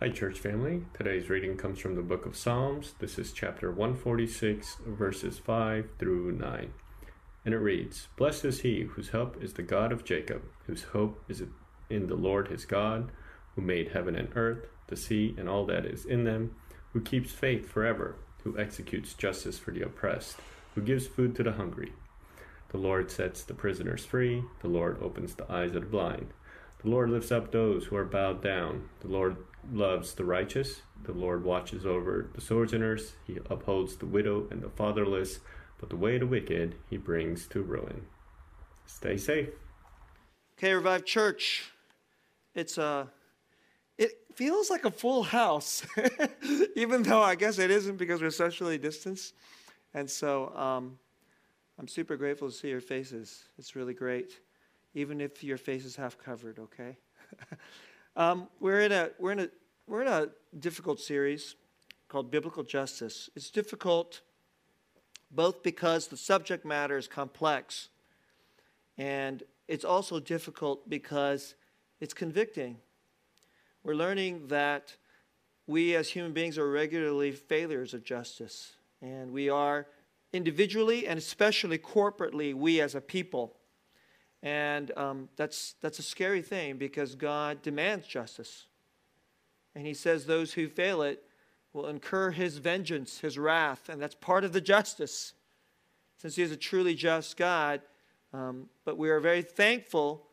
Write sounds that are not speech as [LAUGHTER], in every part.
Hi, church family. Today's reading comes from the book of Psalms. This is chapter 146, verses 5 through 9. And it reads Blessed is he whose help is the God of Jacob, whose hope is in the Lord his God, who made heaven and earth, the sea, and all that is in them, who keeps faith forever, who executes justice for the oppressed, who gives food to the hungry. The Lord sets the prisoners free, the Lord opens the eyes of the blind. The Lord lifts up those who are bowed down. The Lord loves the righteous. The Lord watches over the sojourners. He upholds the widow and the fatherless, but the way of the wicked he brings to ruin. Stay safe. Okay, Revive Church. It's a it feels like a full house, [LAUGHS] even though I guess it isn't because we're socially distanced. And so um, I'm super grateful to see your faces. It's really great, even if your face is half covered. Okay. [LAUGHS] Um, we're in a we're in a we're in a difficult series called Biblical Justice. It's difficult both because the subject matter is complex, and it's also difficult because it's convicting. We're learning that we as human beings are regularly failures of justice, and we are individually and especially corporately, we as a people and um, that's, that's a scary thing because God demands justice. And He says those who fail it will incur His vengeance, His wrath, and that's part of the justice. Since He is a truly just God, um, but we are very thankful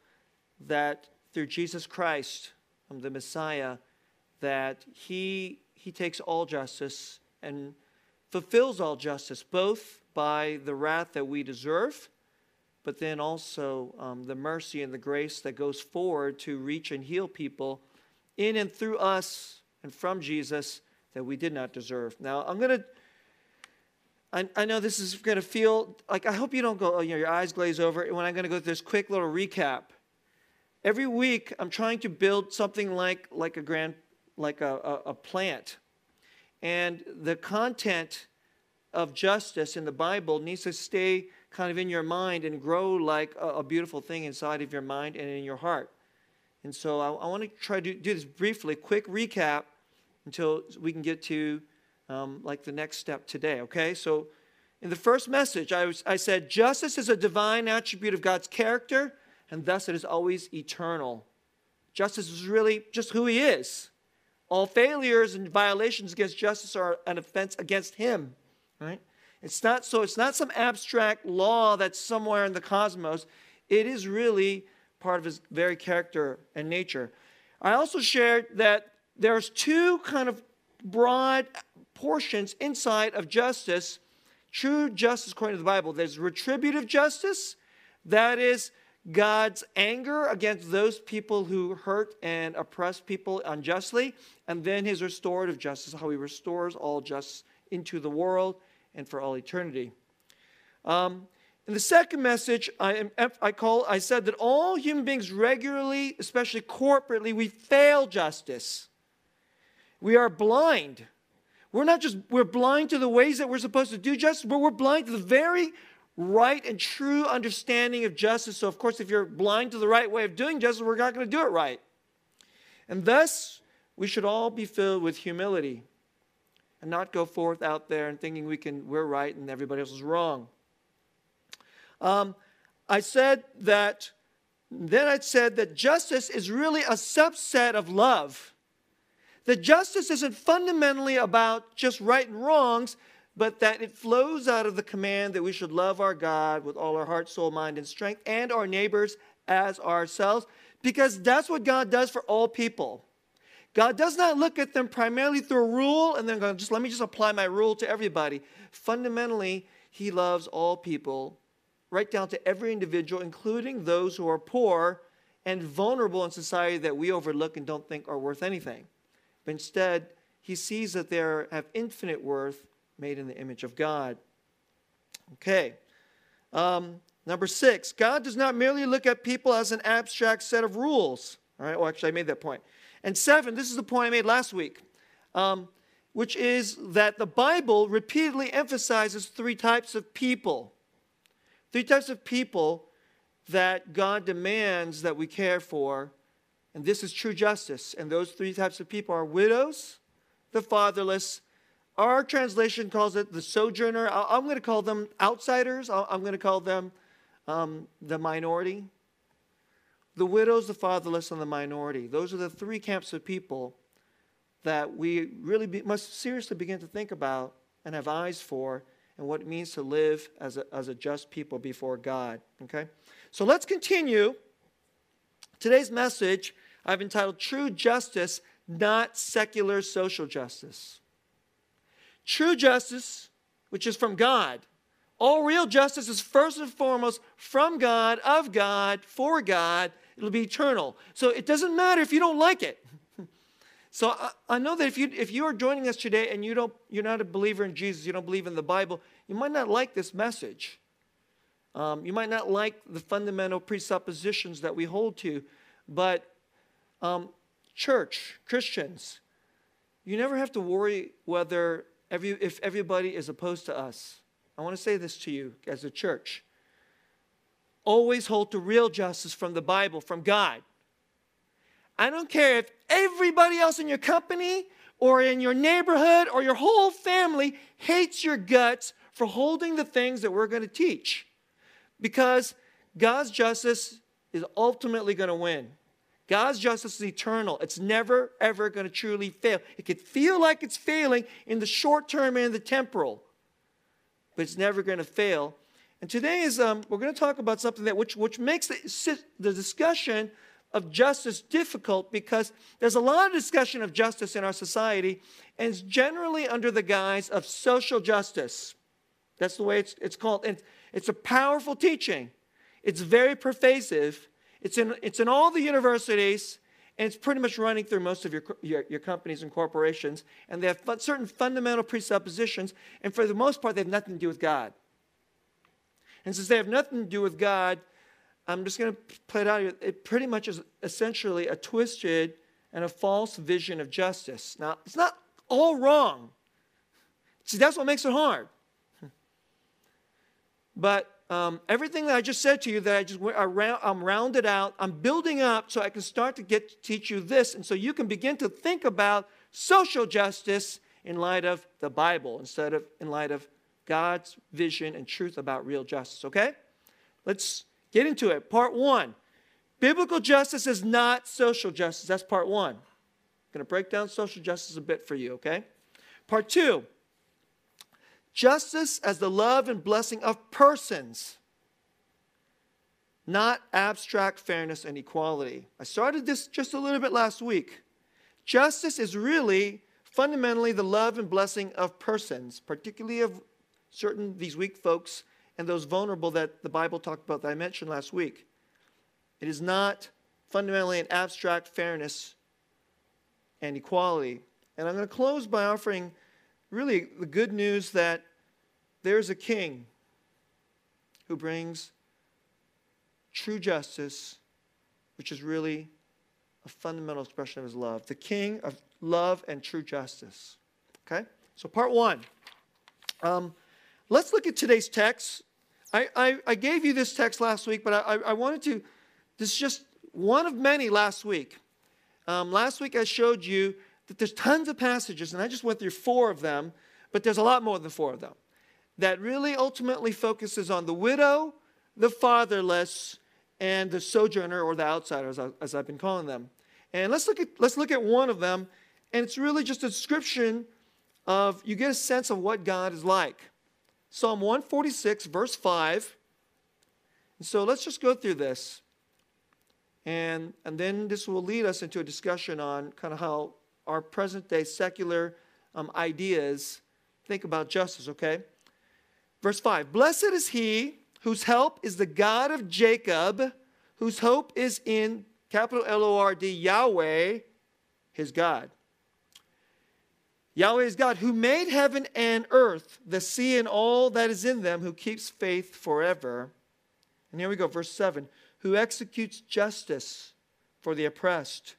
that through Jesus Christ, um, the Messiah, that He, he takes all justice and fulfills all justice, both by the wrath that we deserve but then also um, the mercy and the grace that goes forward to reach and heal people in and through us and from Jesus that we did not deserve. Now, I'm going to. I, know this is going to feel like I hope you don't go, you know, your eyes glaze over when I'm going to go through this quick little recap. Every week, I'm trying to build something like, like a grand, like a, a, a plant. And the content of justice in the Bible needs to stay kind of in your mind and grow like a, a beautiful thing inside of your mind and in your heart. And so I, I want to try to do this briefly, quick recap until we can get to um, like the next step today, okay? So in the first message, I, was, I said justice is a divine attribute of God's character, and thus it is always eternal. Justice is really just who He is. All failures and violations against justice are an offense against Him, right? It's not so it's not some abstract law that's somewhere in the cosmos. It is really part of his very character and nature. I also shared that there's two kind of broad portions inside of justice, true justice according to the Bible. There's retributive justice, that is God's anger against those people who hurt and oppress people unjustly, and then his restorative justice, how he restores all justice into the world and for all eternity. Um, in the second message, I, I, call, I said that all human beings regularly, especially corporately, we fail justice. We are blind. We're not just, we're blind to the ways that we're supposed to do justice, but we're blind to the very right and true understanding of justice. So, of course, if you're blind to the right way of doing justice, we're not going to do it right. And thus, we should all be filled with humility and not go forth out there and thinking we can we're right and everybody else is wrong. Um, I said that then I said that justice is really a subset of love. That justice isn't fundamentally about just right and wrongs, but that it flows out of the command that we should love our God with all our heart, soul, mind, and strength, and our neighbors as ourselves, because that's what God does for all people. God does not look at them primarily through a rule and then go, just let me just apply my rule to everybody. Fundamentally, He loves all people, right down to every individual, including those who are poor and vulnerable in society that we overlook and don't think are worth anything. But instead, He sees that they have infinite worth made in the image of God. Okay. Um, number six, God does not merely look at people as an abstract set of rules. All right, well, actually, I made that point. And seven, this is the point I made last week, um, which is that the Bible repeatedly emphasizes three types of people. Three types of people that God demands that we care for And this is true justice. And those three types of people are widows, the fatherless. Our translation calls it the sojourner. I'm going to call them outsiders. I'm going to call them um, the minority. The widows, the fatherless, and the minority. Those are the three camps of people that we really be, must seriously begin to think about and have eyes for and what it means to live as a, as a just people before God. Okay? So let's continue. Today's message I've entitled True Justice, Not Secular Social Justice. True justice, which is from God. All real justice is first and foremost from God, of God, for God. It'll be eternal. So it doesn't matter if you don't like it. [LAUGHS] So I, I, know that if you if you are joining us today and you don't you're not a believer in Jesus, you don't believe in the Bible, you might not like this message. Um, you might not like the fundamental presuppositions that we hold to, but um, church Christians, you never have to worry whether every if everybody is opposed to us. I want to say this to you as a church. Always hold to real justice from the Bible, from God. I don't care if everybody else in your company or in your neighborhood or your whole family hates your guts for holding the things that we're going to teach. Because God's justice is ultimately going to win. God's justice is eternal. It's never, ever going to truly fail. It could feel like it's failing in the short term and the temporal, but it's never going to fail. And today is um, we're going to talk about something that which, which makes the, the discussion of justice difficult because there's a lot of discussion of justice in our society, and it's generally under the guise of social justice. That's the way it's, it's called. And it's a powerful teaching, it's very pervasive. It's in, it's in all the universities, and it's pretty much running through most of your, your, your companies and corporations. And they have certain fundamental presuppositions, and for the most part, they have nothing to do with God. And since they have nothing to do with God, I'm just going to play it out here. It pretty much is essentially a twisted and a false vision of justice. Now, it's not all wrong. See, that's what makes it hard. [LAUGHS] But um, everything that I just said to you, that I just I round, I'm rounded out, I'm building up so I can start to get to teach you this, and so you can begin to think about social justice in light of the Bible instead of in light of God's vision and truth about real justice. Okay? Let's Get into it. Part one Biblical justice is not social justice. That's part one. I'm going to break down social justice a bit for you, okay? Part two justice as the love and blessing of persons, not abstract fairness and equality. I started this just a little bit last week. Justice is really fundamentally the love and blessing of persons, particularly of certain these weak folks and those vulnerable that the Bible talked about that I mentioned last week. It is not fundamentally an abstract fairness and equality. And I'm going to close by offering really the good news that there's a king who brings true justice, which is really a fundamental expression of his love. The king of love and true justice. Okay? So, part one. Um, Let's look at today's text. I, I, I gave you this text last week, but I, I wanted to, this is just one of many last week. Um, last week I showed you that there's tons of passages, and I just went through four of them, but there's a lot more than four of them, that really ultimately focuses on the widow, the fatherless, and the sojourner or the outsiders, as I've been calling them. And let's look at, let's look at one of them, and it's really just a description of, you get a sense of what God is like. Psalm 146, verse 5. And so let's just go through this. And, and then this will lead us into a discussion on kind of how our present day secular um, ideas think about justice, okay? Verse 5 Blessed is he whose help is the God of Jacob, whose hope is in capital L O R D, Yahweh, his God. Yahweh is God who made heaven and earth, the sea and all that is in them, who keeps faith forever. And here we go, verse 7 who executes justice for the oppressed,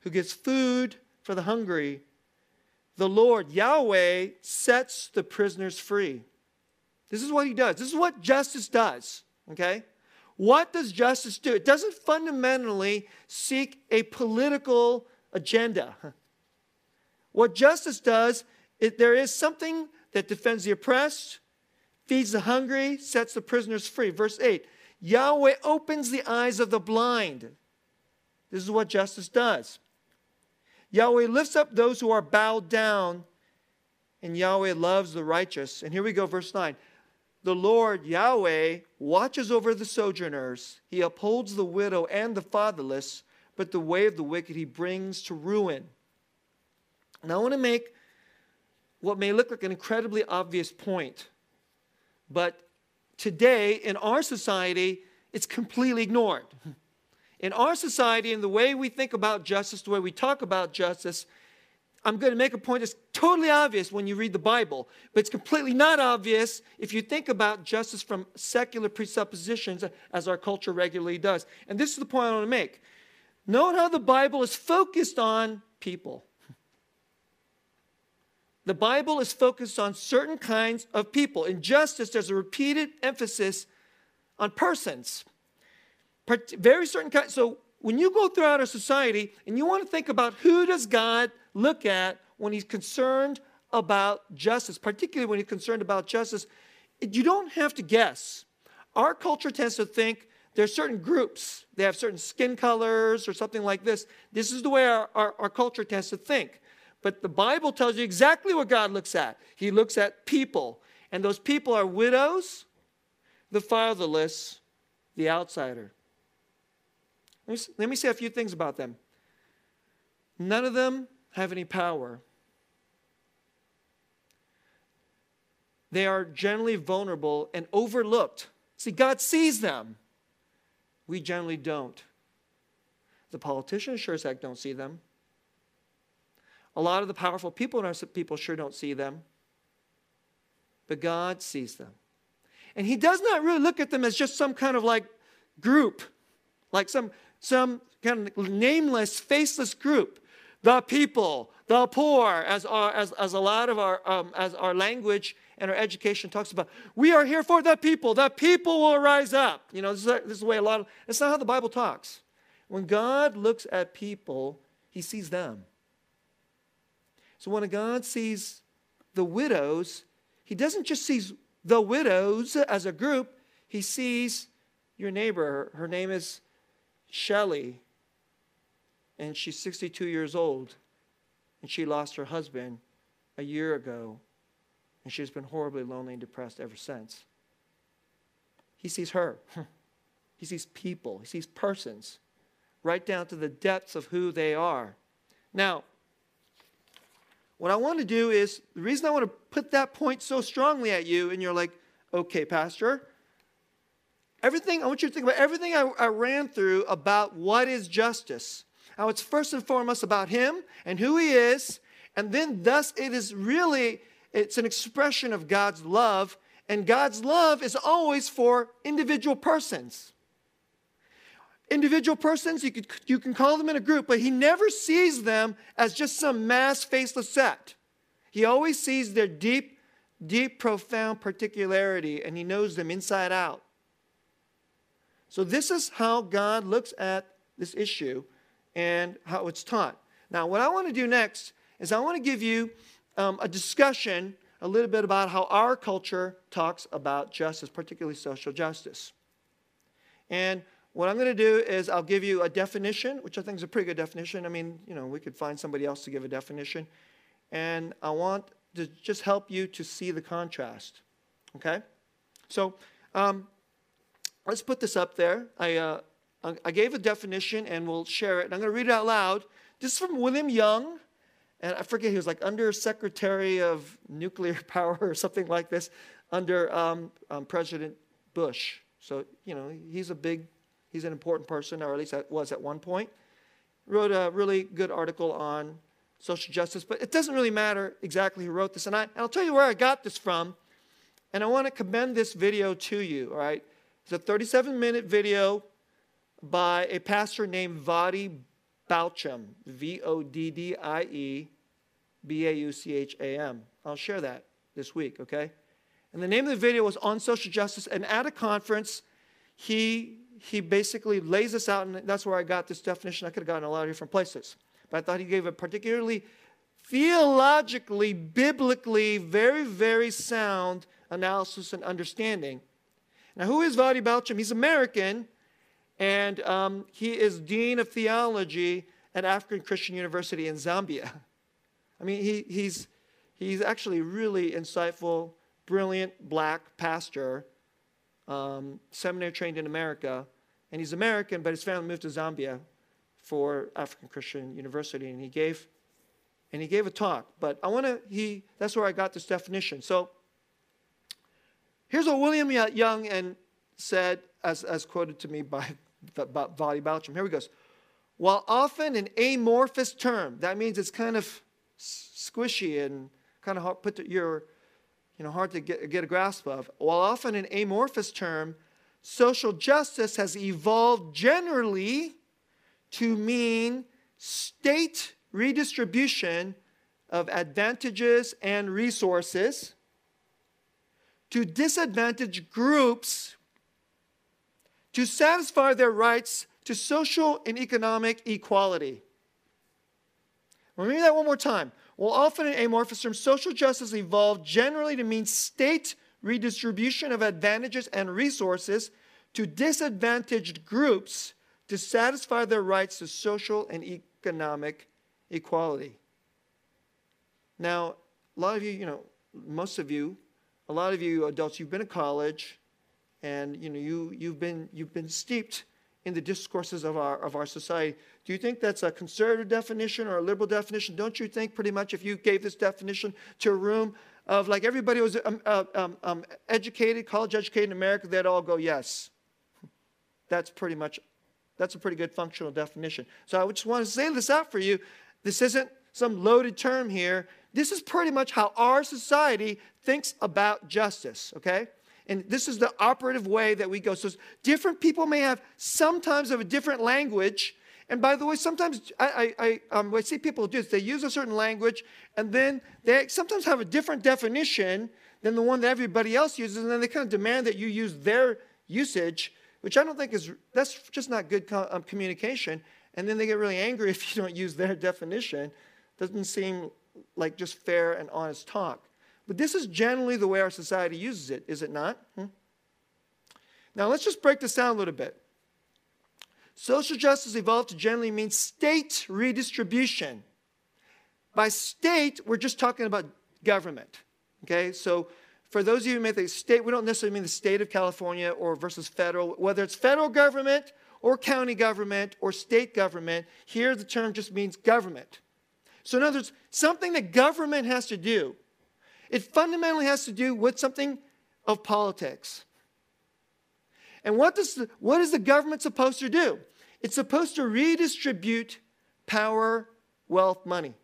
who gives food for the hungry. The Lord, Yahweh, sets the prisoners free. This is what he does. This is what justice does, okay? What does justice do? It doesn't fundamentally seek a political agenda. [LAUGHS] What justice does, it, there is something that defends the oppressed, feeds the hungry, sets the prisoners free. Verse 8 Yahweh opens the eyes of the blind. This is what justice does. Yahweh lifts up those who are bowed down, and Yahweh loves the righteous. And here we go, verse 9. The Lord Yahweh watches over the sojourners. He upholds the widow and the fatherless, but the way of the wicked he brings to ruin. Now, I want to make what may look like an incredibly obvious point, but today in our society, it's completely ignored. [LAUGHS] In our society, in the way we think about justice, the way we talk about justice, I'm going to make a point that's totally obvious when you read the Bible, but it's completely not obvious if you think about justice from secular presuppositions, as our culture regularly does. And this is the point I want to make. Note how the Bible is focused on people. The Bible is focused on certain kinds of people. In justice, there's a repeated emphasis on persons. Very certain kinds. So when you go throughout our society and you want to think about who does God look at when he's concerned about justice, particularly when he's concerned about justice, you don't have to guess. Our culture tends to think there are certain groups, they have certain skin colors or something like this. This is the way our, our, our culture tends to think. But the Bible tells you exactly what God looks at. He looks at people, and those people are widows, the fatherless, the outsider. Let me, say a few things about them. None of them have any power. They are generally vulnerable and overlooked. See, God sees them. We generally don't. The politicians sure as heck don't see them. A lot of the powerful people in our people sure don't see them. But God sees them. And He does not really look at them as just some kind of like group, like some, some kind of nameless, faceless group the people, the poor, as, our, as, as a lot of our, um, as our language and our education talks about. We are here for the people. The people will rise up. You know, this is, this is the way a lot of, it's not how the Bible talks. When God looks at people, he sees them. So when God sees the widows, he doesn't just see the widows as a group, he sees your neighbor. Her name is Shelley and she's 62 years old, and she lost her husband a year ago, and she's been horribly lonely and depressed ever since. He sees her. [LAUGHS] He sees people. He sees persons, right down to the depths of who they are. Now, what I want to do is the reason I want to put that point so strongly at you, and you're like, okay, Pastor, everything, I want you to think about everything I, I ran through about what is justice. Now, it's first and foremost about him and who he is, and then thus it is really it's an expression of God's love, and God's love is always for individual persons. Individual persons, you, could, you can call them in a group, but he never sees them as just some mass faceless set. He always sees their deep, deep, profound particularity, and he knows them inside out. So, this is how God looks at this issue and how it's taught. Now, what I want to do next is I want to give you um, a discussion a little bit about how our culture talks about justice, particularly social justice. And what I'm going to do is I'll give you a definition, which I think is a pretty good definition. I mean, you know, we could find somebody else to give a definition. And I want to just help you to see the contrast. Okay? So um, let's put this up there. I, uh, I gave a definition and we'll share it. And I'm going to read it out loud. This is from William Young. And I forget, he was like under Secretary of Nuclear [LAUGHS] Power or something like this under um, um, President Bush. So, you know, he's a big, he's an important person, or at least that was at one point. Wrote a really good article on social justice, but it doesn't really matter exactly who wrote this. And, I, and I'll tell you where I got this from. And I want to commend this video to you, all right? It's a 37 minute video by a pastor named Voddie Baucham, V O D D I E B A U C H A M. I'll share that this week, okay? And the name of the video was On Social Justice. And at a conference, he he basically lays this out, and that's where I got this definition. I could have gotten a lot of different places. But I thought he gave a particularly theologically, biblically, very, very sound analysis and understanding. Now, who is Voddie Baucham? He's American, and um, he is Dean of Theology at African Christian University in Zambia. I mean, he, he's, he's actually really insightful, brilliant black pastor, um, seminary trained in America. And he's American, but his family moved to Zambia for African Christian University, and he gave and he gave a talk. But I want to he that's where I got this definition. So here's what William Young and said, as, as quoted to me by, [LAUGHS] Voddie Baucham. Here he goes. While often an amorphous term, that means it's kind of squishy and kind of hard, put your, you know, hard to get, get a grasp of. While often an amorphous term, social justice has evolved generally to mean state redistribution of advantages and resources to disadvantaged groups to satisfy their rights to social and economic equality. Read that one more time. Well, often in amorphous terms, social justice evolved generally to mean state redistribution of advantages and resources to disadvantaged groups to satisfy their rights to social and economic equality. Now, a lot of you, you know, most of you, a lot of you adults, you've been to college and you know you, you've been you've been steeped in the discourses of our of our society. Do you think that's a conservative definition or a liberal definition? Don't you think pretty much if you gave this definition to a room of like everybody was um, uh, um, um, educated, college educated in America, they'd all go yes. [LAUGHS] That's pretty much that's a pretty good functional definition. So I just want to say this out for you. This isn't some loaded term here. This is pretty much how our society thinks about justice, okay? And this is the operative way that we go. So different people may have sometimes of a different language. And by the way, sometimes I, I, I, um, I see people do this. They use a certain language, and then they sometimes have a different definition than the one that everybody else uses, and then they kind of demand that you use their usage which I don't think is, that's just not good um, communication. And then they get really angry [LAUGHS] if you don't use their definition. Doesn't seem like just fair and honest talk. But this is generally the way our society uses it, is it not? Hmm? Now let's just break this down a little bit. Social justice evolved to generally mean state redistribution. By state, we're just talking about government. Okay, so for those of you who may think state, we don't necessarily mean the state of California or versus federal, whether it's federal government or county government or state government, here the term just means government. So, in other words, something that government has to do. It fundamentally has to do with something of politics. And what, does the, what is the government supposed to do? It's supposed to redistribute power, wealth, money.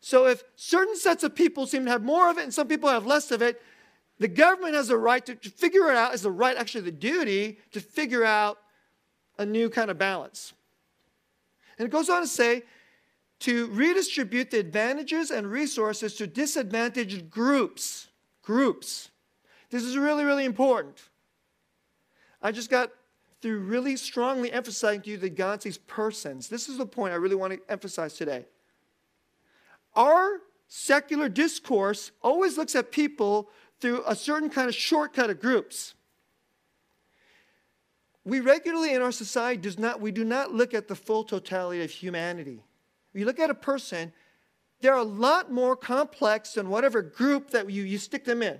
So if certain sets of people seem to have more of it and some people have less of it, the government has a right to, to figure it out, is the right, actually the duty, to figure out a new kind of balance. And it goes on to say, to redistribute the advantages and resources to disadvantaged groups. Groups. This is really, really important. I just got through really strongly emphasizing to you that God sees persons. This is the point I really want to emphasize today. Our secular discourse always looks at people through a certain kind of shortcut of groups. We regularly in our society does not, we do not look at the full totality of humanity. You look at a person, they're a lot more complex than whatever group that you, you stick them in.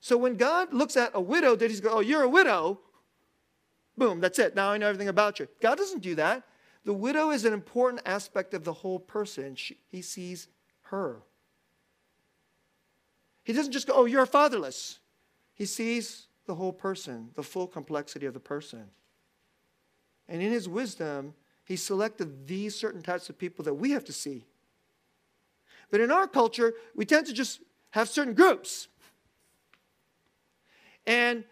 So when God looks at a widow, that he's go, oh, you're a widow, boom, that's it. Now I know everything about you. God doesn't do that. The widow is an important aspect of the whole person. She, he sees her. He doesn't just go, oh, you're fatherless. He sees the whole person, the full complexity of the person. And in his wisdom, he selected these certain types of people that we have to see. But in our culture, we tend to just have certain groups. And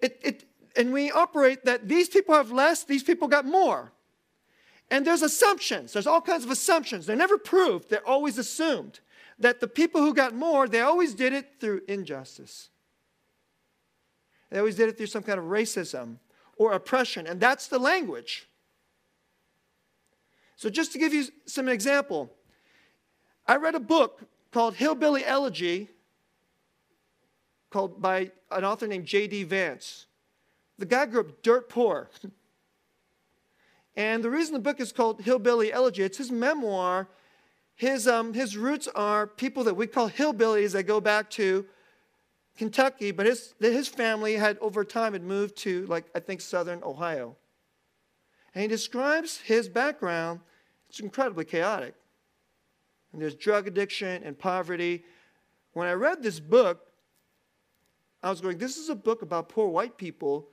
it, it and we operate that these people have less, these people got more. And there's assumptions. There's all kinds of assumptions. They're never proved, they're always assumed. That the people who got more, they always did it through injustice. They always did it through some kind of racism or oppression. And that's the language. So, just to give you some example, I read a book called Hillbilly Elegy called by an author named J.D. Vance. The guy grew up dirt poor. and the reason the book is called Hillbilly Elegy, it's his memoir. His, um, his roots are people that we call hillbillies that go back to Kentucky, but his, his family had over time had moved to, like, I think, southern Ohio. And he describes his background. It's incredibly chaotic. And there's drug addiction and poverty. When I read this book, I was going, this is a book about poor white people,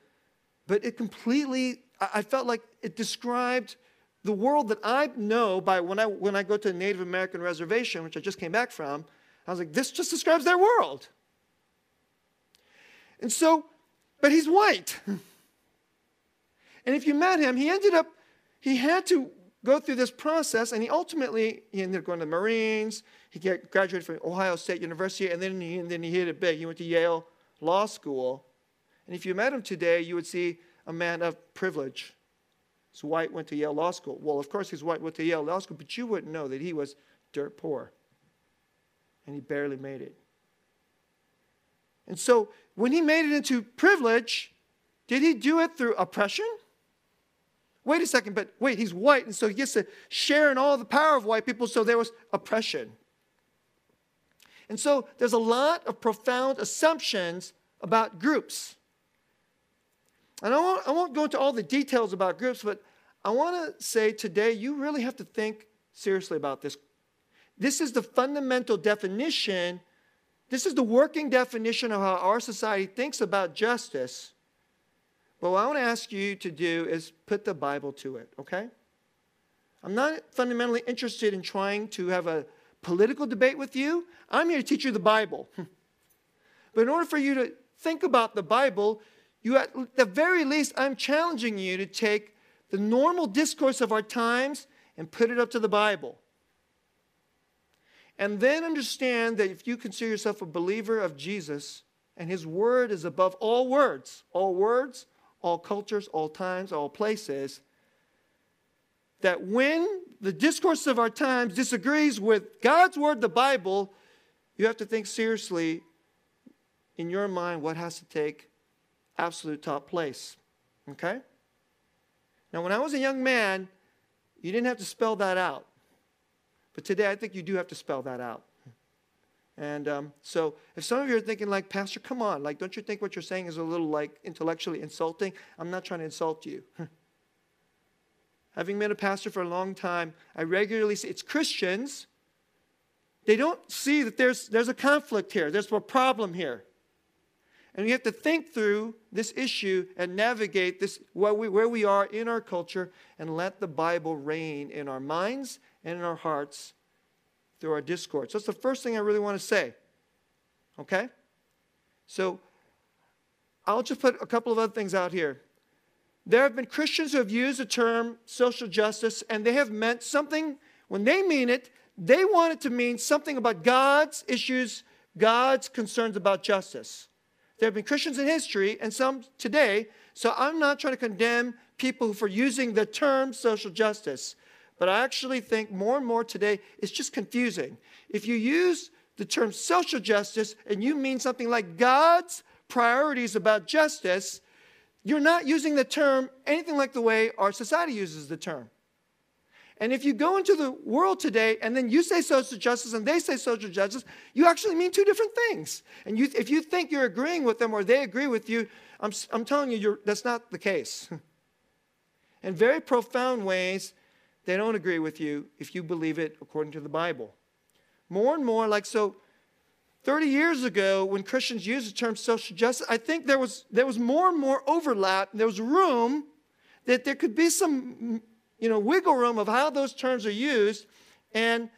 but it completely, I felt like it described the world that I know by when I, when I go to a Native American reservation, which I just came back from. I was like, this just describes their world. And so, but he's white. [LAUGHS] and if you met him, he ended up, he had to go through this process, and he ultimately he ended up going to the Marines. He get, graduated from Ohio State University, and then he, and then he hit it big. He went to Yale law school. And if you met him today, you would see a man of privilege. He's white, went to Yale Law School. Well, of course, he's white, went to Yale Law School, but you wouldn't know that he was dirt poor. And he barely made it. And so, when he made it into privilege, did he do it through oppression? Wait a second, but wait, he's white, and so he gets to share in all the power of white people, so there was oppression. And so there's a lot of profound assumptions about groups. And I won't, I won't go into all the details about groups, but I want to say today you really have to think seriously about this. This is the fundamental definition, this is the working definition of how our society thinks about justice. But what I want to ask you to do is put the Bible to it, okay? I'm not fundamentally interested in trying to have a political debate with you. I'm here to teach you the Bible. [LAUGHS] but in order for you to think about the Bible, you at the very least, I'm challenging you to take the normal discourse of our times and put it up to the Bible. And then understand that if you consider yourself a believer of Jesus and his word is above all words, all words, all cultures, all times, all places, that when the discourse of our times disagrees with God's word, the Bible, you have to think seriously in your mind what has to take absolute top place. Okay? Now, when I was a young man, you didn't have to spell that out. But today, I think you do have to spell that out. And um, so, if some of you are thinking, like, Pastor, come on, like, don't you think what you're saying is a little, like, intellectually insulting? I'm not trying to insult you. [LAUGHS] having been a pastor for a long time, I regularly see it's Christians. They don't see that there's, there's a conflict here, there's a problem here. And we have to think through this issue and navigate this where we, where we are in our culture and let the Bible reign in our minds and in our hearts through our discord. So That's the first thing I really want to say. Okay? So I'll just put a couple of other things out here. There have been Christians who have used the term social justice and they have meant something, when they mean it, they want it to mean something about God's issues, God's concerns about justice. There have been Christians in history and some today, so I'm not trying to condemn people for using the term social justice. But I actually think more and more today it's just confusing. If you use the term social justice and you mean something like God's priorities about justice, you're not using the term anything like the way our society uses the term. And if you go into the world today and then you say social justice and they say social justice, you actually mean two different things. And you, if you think you're agreeing with them or they agree with you, I'm, I'm telling you, that's not the case. [LAUGHS] In very profound ways, they don't agree with you if you believe it according to the Bible. More and more, like so, 30 years ago, when Christians used the term social justice, I think there was, there was more and more overlap. There was room that there could be some you know, wiggle room of how those terms are used. And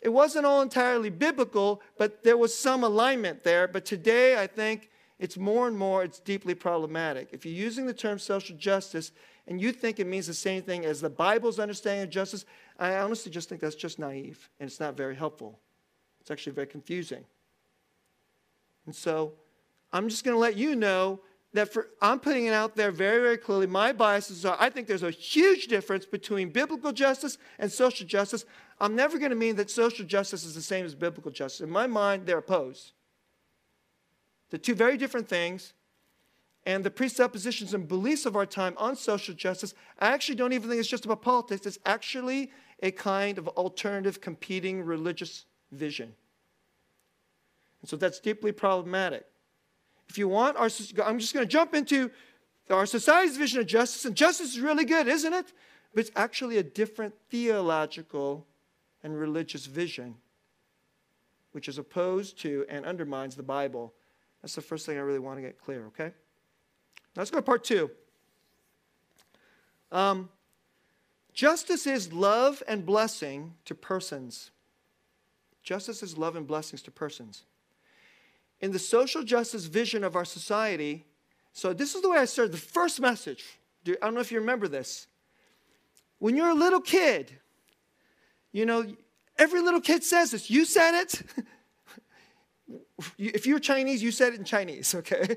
it wasn't all entirely biblical, but there was some alignment there. But today, I think it's more and more, it's deeply problematic. If you're using the term social justice and you think it means the same thing as the Bible's understanding of justice, I honestly just think that's just naive and it's not very helpful. It's actually very confusing. And so I'm just going to let you know that for, I'm putting it out there very, very clearly. My biases are I think there's a huge difference between biblical justice and social justice. I'm never going to mean that social justice is the same as biblical justice. In my mind, they're opposed. They're two very different things. And the presuppositions and beliefs of our time on social justice, I actually don't even think it's just about politics. It's actually a kind of alternative, competing religious vision. And so that's deeply problematic. If you want our, I'm just going to jump into our society's vision of justice, and justice is really good, isn't it? But it's actually a different theological and religious vision, which is opposed to and undermines the Bible. That's the first thing I really want to get clear, okay? Let's go to part two. Um, justice is love and blessing to persons. Justice is love and blessings to persons in the social justice vision of our society. So, this is the way I started the first message. I don't know if you remember this. When you're a little kid, you know, every little kid says this. You said it. [LAUGHS] if you're Chinese, you said it in Chinese, [LAUGHS] okay?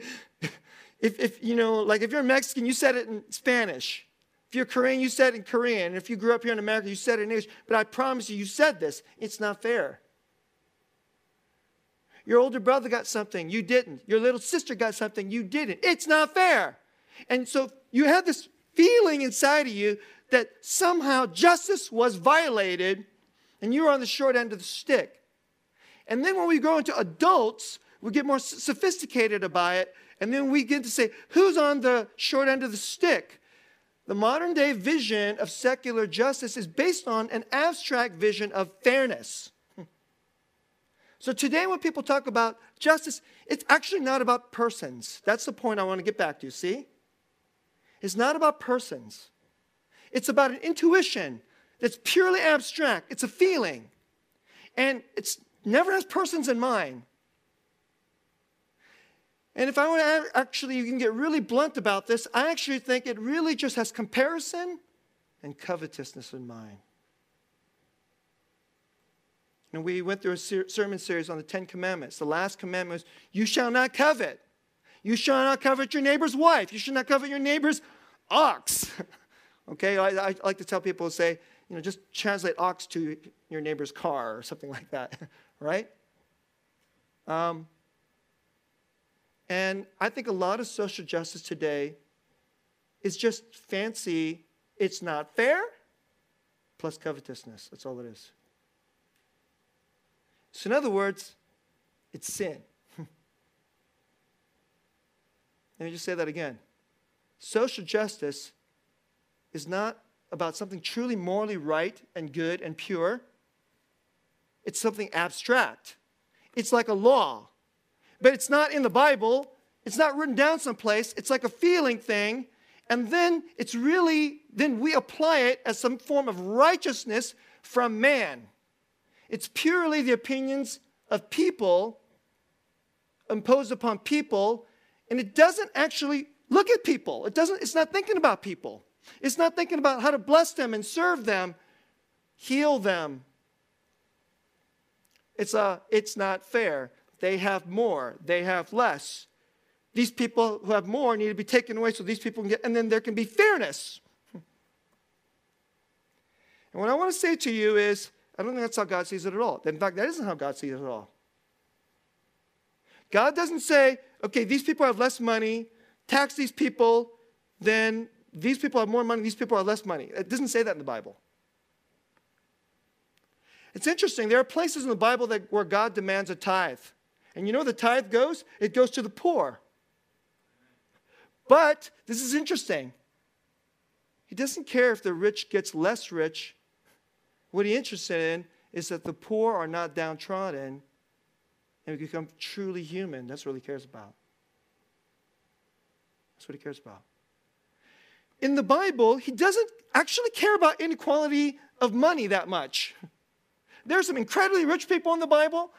If, if, you know, like if you're Mexican, you said it in Spanish. If you're Korean, you said it in Korean. If you grew up here in America, you said it in English. But I promise you, you said this. It's not fair. Your older brother got something, you didn't. Your little sister got something, you didn't. It's not fair. And so you have this feeling inside of you that somehow justice was violated and you're on the short end of the stick. And then when we grow into adults, we get more sophisticated about it, and then we get to say, who's on the short end of the stick? The modern day vision of secular justice is based on an abstract vision of fairness. [LAUGHS] So today, when people talk about justice, it's actually not about persons. That's the point I want to get back to, see? It's not about persons. It's about an intuition that's purely abstract. It's a feeling. And it's never has persons in mind. And if I want to actually, you can get really blunt about this, I actually think it really just has comparison and covetousness in mind. And we went through a ser- sermon series on the Ten Commandments. The last commandment was, You shall not covet. You shall not covet your neighbor's wife. You should not covet your neighbor's ox. [LAUGHS] okay, I, I, like to tell people, say, you know, just translate ox to your neighbor's car or something like that, [LAUGHS] right? Um, and I think a lot of social justice today is just fancy, it's not fair, plus covetousness. That's all it is. So, in other words, it's sin. [LAUGHS] Let me just say that again. Social justice is not about something truly morally right and good and pure. It's something abstract. It's like a law, but it's not in the Bible. It's not written down someplace. It's like a feeling thing. And then it's really, then we apply it as some form of righteousness from man. It's purely the opinions of people imposed upon people, and it doesn't actually look at people. It doesn't, it's not thinking about people. It's not thinking about how to bless them and serve them, heal them. It's, a, it's not fair. They have more, they have less. These people who have more need to be taken away so these people can get, and then there can be fairness. [LAUGHS] And what I want to say to you is I don't think that's how God sees it at all. In fact, that isn't how God sees it at all. God doesn't say, okay, these people have less money, tax these people, then these people have more money, these people have less money. It doesn't say that in the Bible. It's interesting. There are places in the Bible that, where God demands a tithe. And you know the tithe goes? It goes to the poor. But this is interesting. He doesn't care if the rich gets less rich what he's interested in is that the poor are not downtrodden and become truly human. That's what he cares about. That's what he cares about. In the Bible, he doesn't actually care about inequality of money that much. There are some incredibly rich people in the Bible,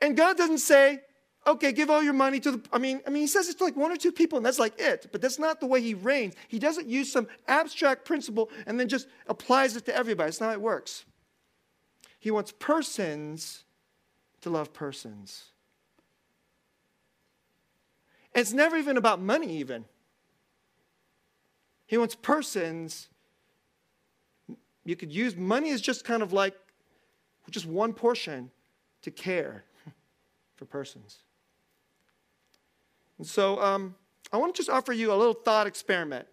and God doesn't say, okay, give all your money to the, I mean, I mean, he says it to like one or two people, and that's like it, but that's not the way he reigns. He doesn't use some abstract principle and then just applies it to everybody. It's not how it works. He wants persons to love persons. And it's never even about money, even. He wants persons. You could use money as just kind of like just one portion to care for persons. And so um, I want to just offer you a little thought experiment.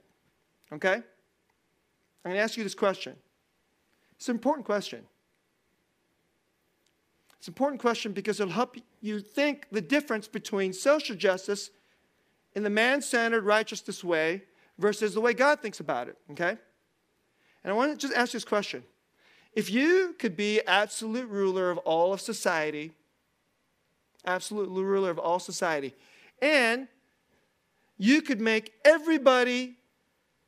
Okay? I'm going to ask you this question. It's an important question. It's an important question because it'll help you think the difference between social justice in the man centered, righteousness way versus the way God thinks about it. Okay? And I want to just ask you this question. If you could be absolute ruler of all of society, absolute ruler of all society, and you could make everybody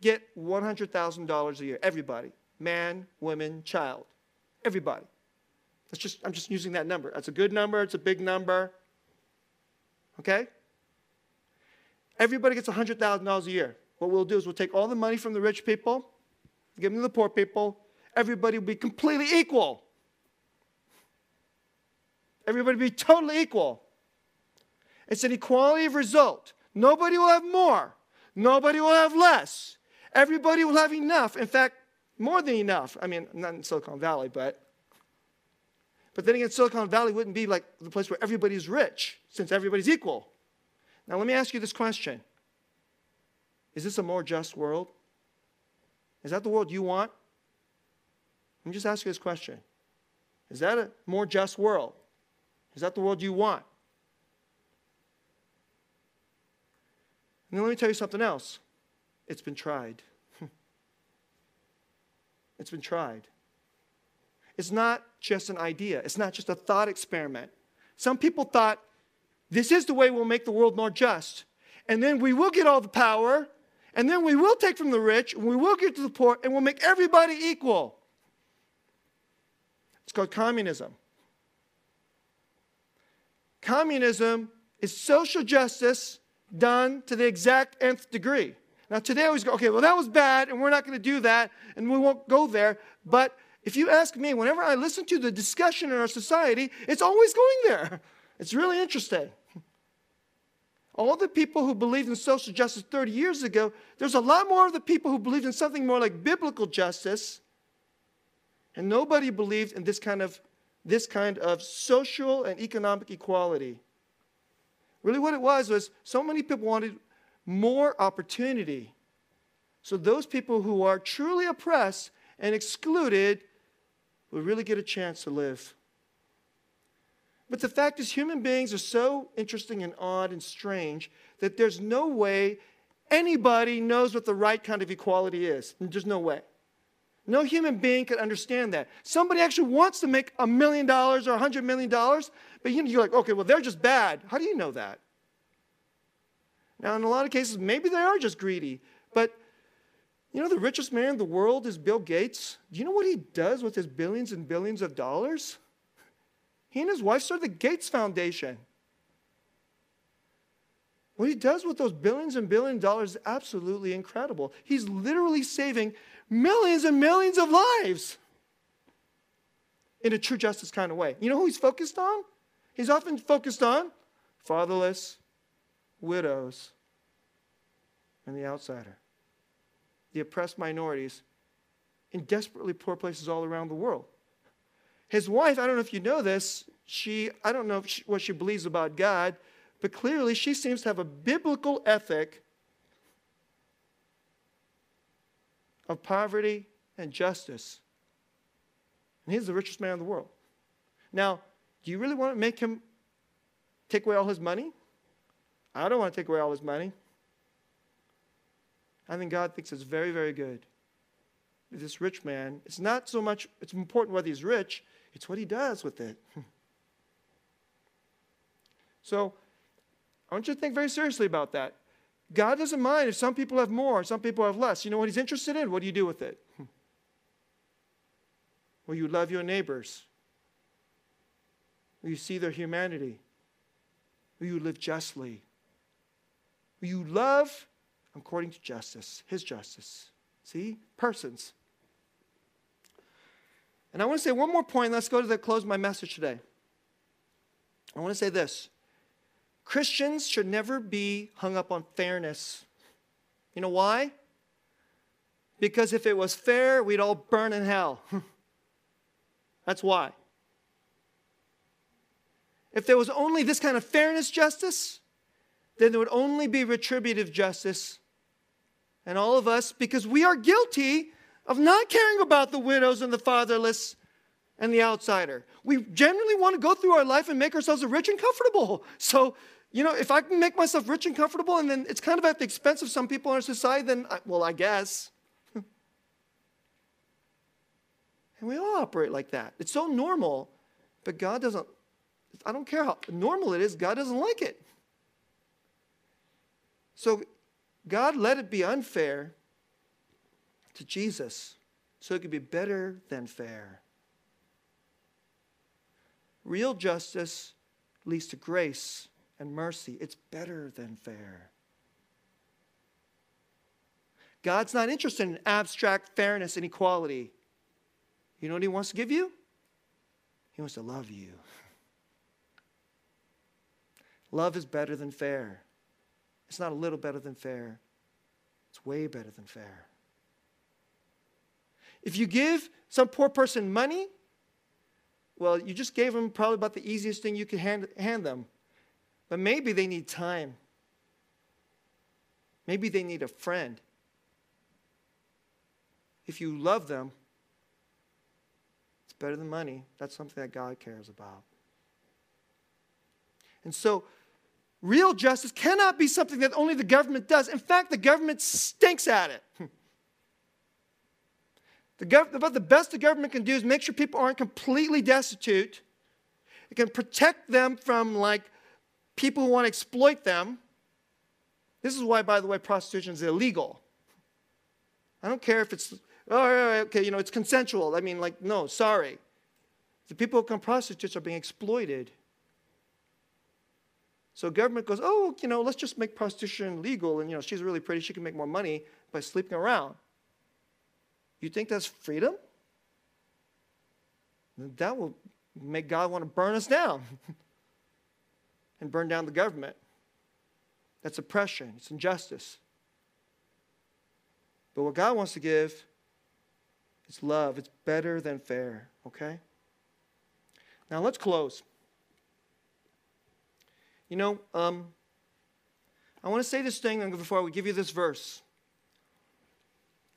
get $100,000 a year. Everybody. Man, woman, child. Everybody. That's just, I'm just using that number. That's a good number. It's a big number. Okay? Everybody gets $100,000 a year. What we'll do is we'll take all the money from the rich people, give them to the poor people. Everybody will be completely equal. Everybody be totally equal. It's an equality of result. Nobody will have more. Nobody will have less. Everybody will have enough. In fact, more than enough. I mean, not in Silicon Valley, but. But then again, Silicon Valley wouldn't be like the place where everybody's rich, since everybody's equal. Now, let me ask you this question Is this a more just world? Is that the world you want? Let me just ask you this question Is that a more just world? Is that the world you want? And then let me tell you something else. It's been tried. [LAUGHS] it's been tried. It's not just an idea, it's not just a thought experiment. Some people thought this is the way we'll make the world more just. And then we will get all the power, and then we will take from the rich, and we will give to the poor, and we'll make everybody equal. It's called communism. Communism is social justice done to the exact nth degree. Now, today I always go, okay, well, that was bad, and we're not going to do that, and we won't go there. But if you ask me, whenever I listen to the discussion in our society, it's always going there. [LAUGHS] It's really interesting. All the people who believed in social justice 30 years ago, there's a lot more of the people who believed in something more like biblical justice. And nobody believed in this kind of, this kind of social and economic equality. Really, what it was was so many people wanted more opportunity. So, those people who are truly oppressed and excluded would really get a chance to live. But the fact is, human beings are so interesting and odd and strange that there's no way anybody knows what the right kind of equality is. There's no way. No human being could understand that. Somebody actually wants to make a million dollars or a hundred million dollars, but you're like, okay, well, they're just bad. How do you know that? Now, in a lot of cases, maybe they are just greedy, but you know, the richest man in the world is Bill Gates. Do you know what he does with his billions and billions of dollars? He and his wife started the Gates Foundation. What he does with those billions and billions of dollars is absolutely incredible. He's literally saving millions and millions of lives in a true justice kind of way. You know who he's focused on? He's often focused on fatherless, widows, and the outsider, the oppressed minorities in desperately poor places all around the world. His wife, I don't know if you know this, she, I don't know she, what she believes about God, but clearly she seems to have a biblical ethic of poverty and justice. And he's the richest man in the world. Now, do you really want to make him take away all his money? I don't want to take away all his money. I think God thinks it's very, very good. This rich man, it's not so much, it's important whether he's rich, it's what he does with it. [LAUGHS] so I want you to think very seriously about that. God doesn't mind if some people have more, some people have less. You know what he's interested in? What do you do with it? Hmm. Will you love your neighbors? Will you see their humanity? Will you live justly? Will you love according to justice, his justice? See? Persons. And I want to say one more point. Let's go to the close of my message today. I want to say this Christians should never be hung up on fairness. You know why? Because if it was fair, we'd all burn in hell. [LAUGHS] That's why. If there was only this kind of fairness justice, then there would only be retributive justice. And all of us, because we are guilty of not caring about the widows and the fatherless and the outsider. We generally want to go through our life and make ourselves rich and comfortable. So, you know, if I can make myself rich and comfortable and then it's kind of at the expense of some people in our society, then, I, well, I guess. [LAUGHS] and we all operate like that. It's so normal, but God doesn't, I don't care how normal it is, God doesn't like it. So, God let it be unfair to Jesus so it could be better than fair. Real justice leads to grace and mercy. It's better than fair. God's not interested in abstract fairness and equality. You know what He wants to give you? He wants to love you. Love is better than fair. It's not a little better than fair, it's way better than fair. If you give some poor person money, well, you just gave them probably about the easiest thing you could hand, hand them. But maybe they need time. Maybe they need a friend. If you love them, it's better than money. That's something that God cares about. And so, real justice cannot be something that only the government does. In fact, the government stinks at it. [LAUGHS] The gov- about the best the government can do is make sure people aren't completely destitute. It can protect them from like people who want to exploit them. This is why, by the way, prostitution is illegal. I don't care if it's oh, okay, you know, it's consensual. I mean, like, no, sorry. The people who become prostitutes are being exploited. So government goes, oh, you know, let's just make prostitution legal, and you know, she's really pretty, she can make more money by sleeping around. You think that's freedom? That will make God want to burn us down [LAUGHS] and burn down the government. That's oppression, it's injustice. But what God wants to give is love. It's better than fair, okay? Now let's close. You know, um, I want to say this thing before we give you this verse.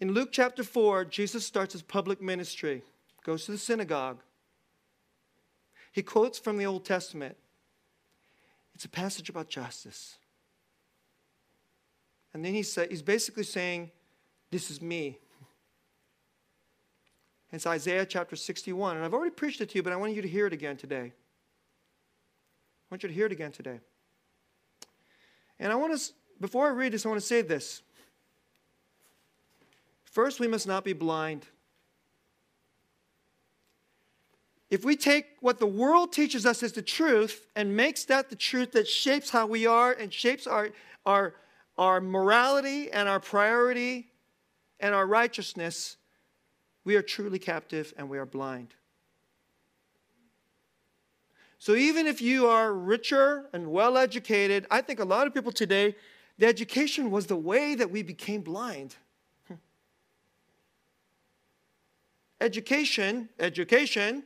In Luke chapter 4, Jesus starts his public ministry, goes to the synagogue. He quotes from the Old Testament. It's a passage about justice. And then he say, he's basically saying, This is me. It's Isaiah chapter 61. And I've already preached it to you, but I want you to hear it again today. I want you to hear it again today. And I want to, before I read this, I want to say this. First, we must not be blind. If we take what the world teaches us as the truth and makes that the truth that shapes how we are and shapes our, our, our morality and our priority and our righteousness, we are truly captive and we are blind. So even if you are richer and well educated, I think a lot of people today, the education was the way that we became blind. [LAUGHS] Education, education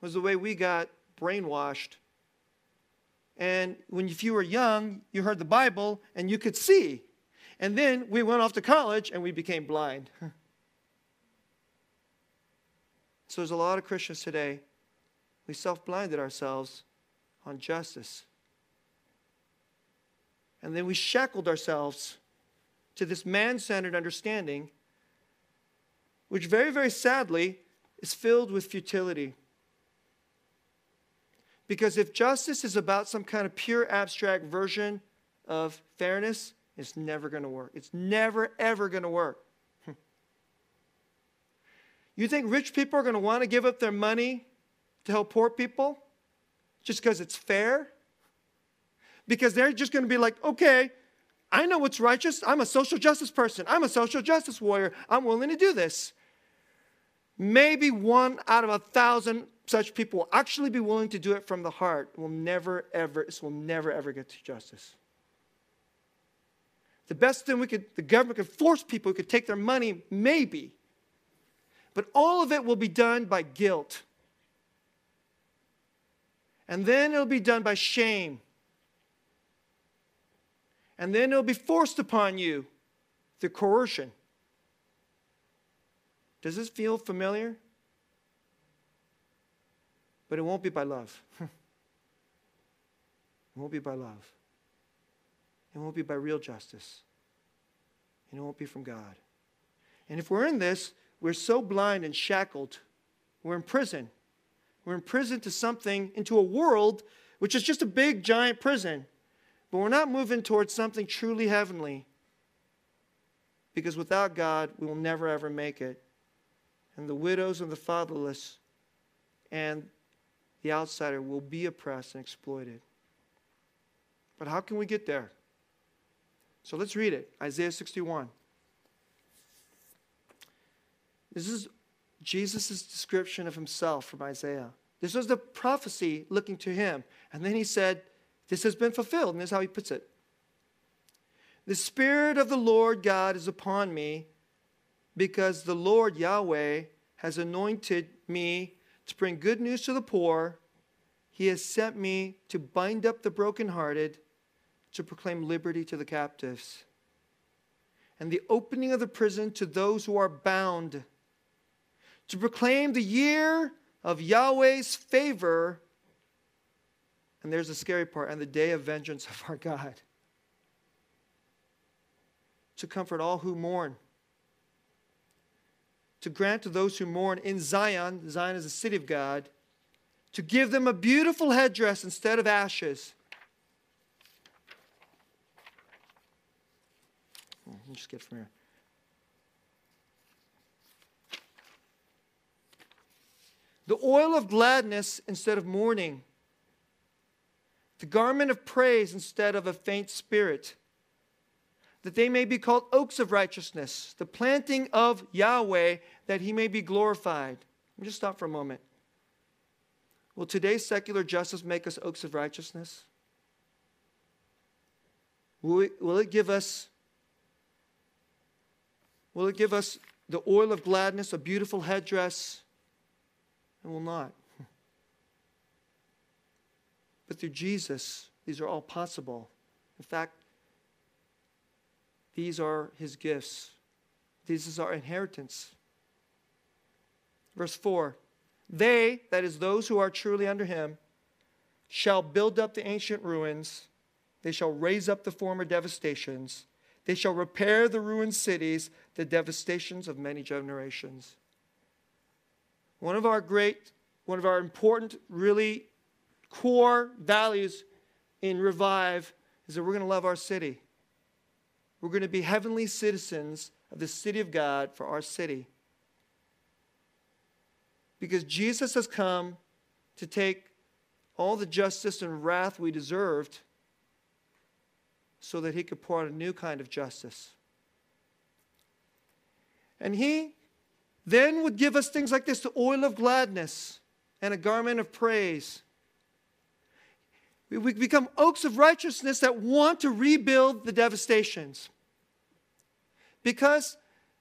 was the way we got brainwashed. And when if you were young, you heard the Bible and you could see. And then we went off to college and we became blind. [LAUGHS] so there's a lot of Christians today. We self-blinded ourselves on justice. And then we shackled ourselves to this man-centered understanding which very, very sadly is filled with futility. Because if justice is about some kind of pure abstract version of fairness, it's never going to work. It's never, ever going to work. [LAUGHS] you think rich people are going to want to give up their money to help poor people just because it's fair? Because they're just going to be like, okay, I know what's righteous. I'm a social justice person. I'm a social justice warrior. I'm willing to do this maybe one out of a thousand such people will actually be willing to do it from the heart, will never ever this will never ever get to justice. The best thing we could, the government could force people, who could take their money, maybe. But all of it will be done by guilt. And then it'll be done by shame. And then it'll be forced upon you through coercion. Does this feel familiar? But it won't be by love. [LAUGHS] it won't be by love. It won't be by real justice. And it won't be from God. And if we're in this, we're so blind and shackled. We're in prison. We're in prison to something, into a world which is just a big, giant prison. But we're not moving towards something truly heavenly. Because without God, we will never, ever make it. And the widows and the fatherless and the outsider will be oppressed and exploited. But how can we get there? So let's read it Isaiah 61. This is Jesus' description of himself from Isaiah. This was the prophecy looking to him. And then he said, This has been fulfilled. And this is how he puts it The Spirit of the Lord God is upon me because the Lord Yahweh has anointed me to bring good news to the poor. He has sent me to bind up the brokenhearted, to proclaim liberty to the captives, and the opening of the prison to those who are bound, to proclaim the year of Yahweh's favor. And there's the scary part, and the day of vengeance [LAUGHS] of our God. To comfort all who mourn to grant to those who mourn in Zion, Zion is the city of God, to give them a beautiful headdress instead of ashes. Oh, let me just get from here. The oil of gladness instead of mourning. The garment of praise instead of a faint spirit that they may be called oaks of righteousness, the planting of Yahweh, that he may be glorified. Let me just stop for a moment. Will today's secular justice make us oaks of righteousness? Will it, will it give us will it give us the oil of gladness, a beautiful headdress? It will not. But through Jesus, these are all possible. In fact, these are his gifts. This is our inheritance. Verse 4 They, that is, those who are truly under him, shall build up the ancient ruins. They shall raise up the former devastations. They shall repair the ruined cities, the devastations of many generations. One of our great, one of our important, really core values in Revive is that we're going to love our city. We're going to be heavenly citizens of the city of God for our city. Because Jesus has come to take all the justice and wrath we deserved so that he could pour out a new kind of justice. And he then would give us things like this the oil of gladness and a garment of praise. We become oaks of righteousness that want to rebuild the devastations. Because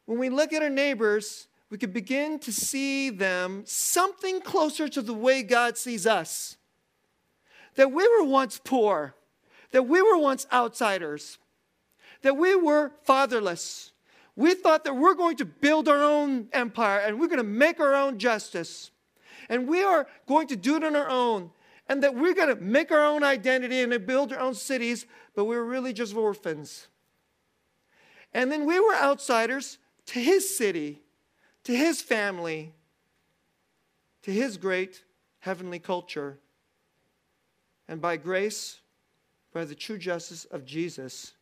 when we look at our neighbors, we can begin to see them something closer to the way God sees us. That we were once poor, that we were once outsiders, that we were fatherless. We thought that we're going to build our own empire and we're going to make our own justice. And we are going to do it on our own and that we're going to make our own identity and build our own cities, but we were really just orphans. And then we were outsiders to his city, to his family, to his great heavenly culture. And by grace, by the true justice of Jesus,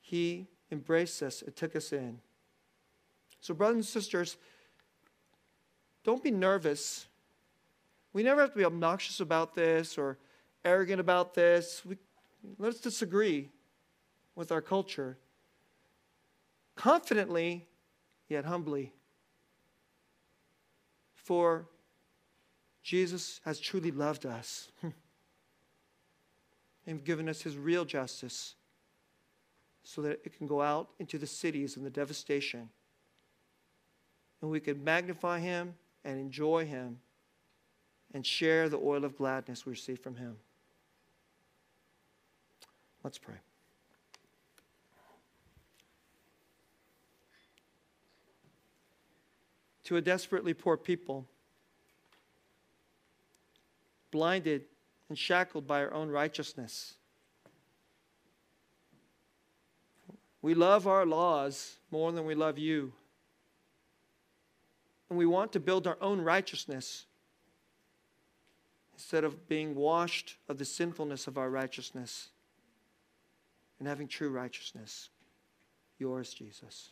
he embraced us and took us in. So, brothers and sisters, don't be nervous we never have to be obnoxious about this or arrogant about this. We, let's disagree with our culture. Confidently, yet humbly. For Jesus has truly loved us [LAUGHS] and given us his real justice so that it can go out into the cities and the devastation. And we can magnify him and enjoy him and share the oil of gladness we receive from him. Let's pray. To a desperately poor people, blinded and shackled by our own righteousness. We love our laws more than we love you. And we want to build our own righteousness instead of being washed of the sinfulness of our righteousness and having true righteousness. Yours, Jesus.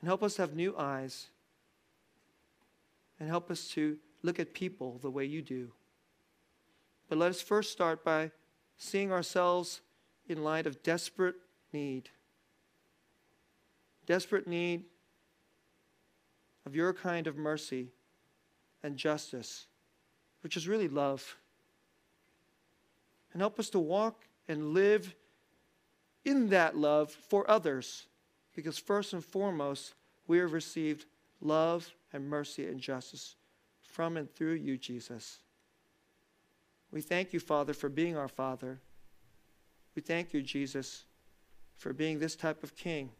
And help us have new eyes and help us to look at people the way you do. But let us first start by seeing ourselves in light of desperate need. Desperate need of your kind of mercy and justice, which is really love. And help us to walk and live in that love for others, because first and foremost, we have received love and mercy and justice from and through you, Jesus. We thank you, Father, for being our Father. We thank you, Jesus, for being this type of king.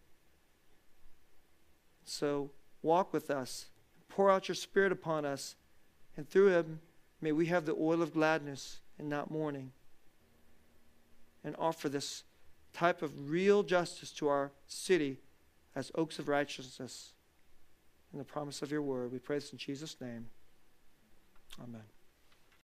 So walk with us, pour out your Spirit upon us, and through him may we have the oil of gladness and not mourning. And offer this type of real justice to our city as oaks of righteousness. In the promise of your word, we pray this in Jesus' name. Amen.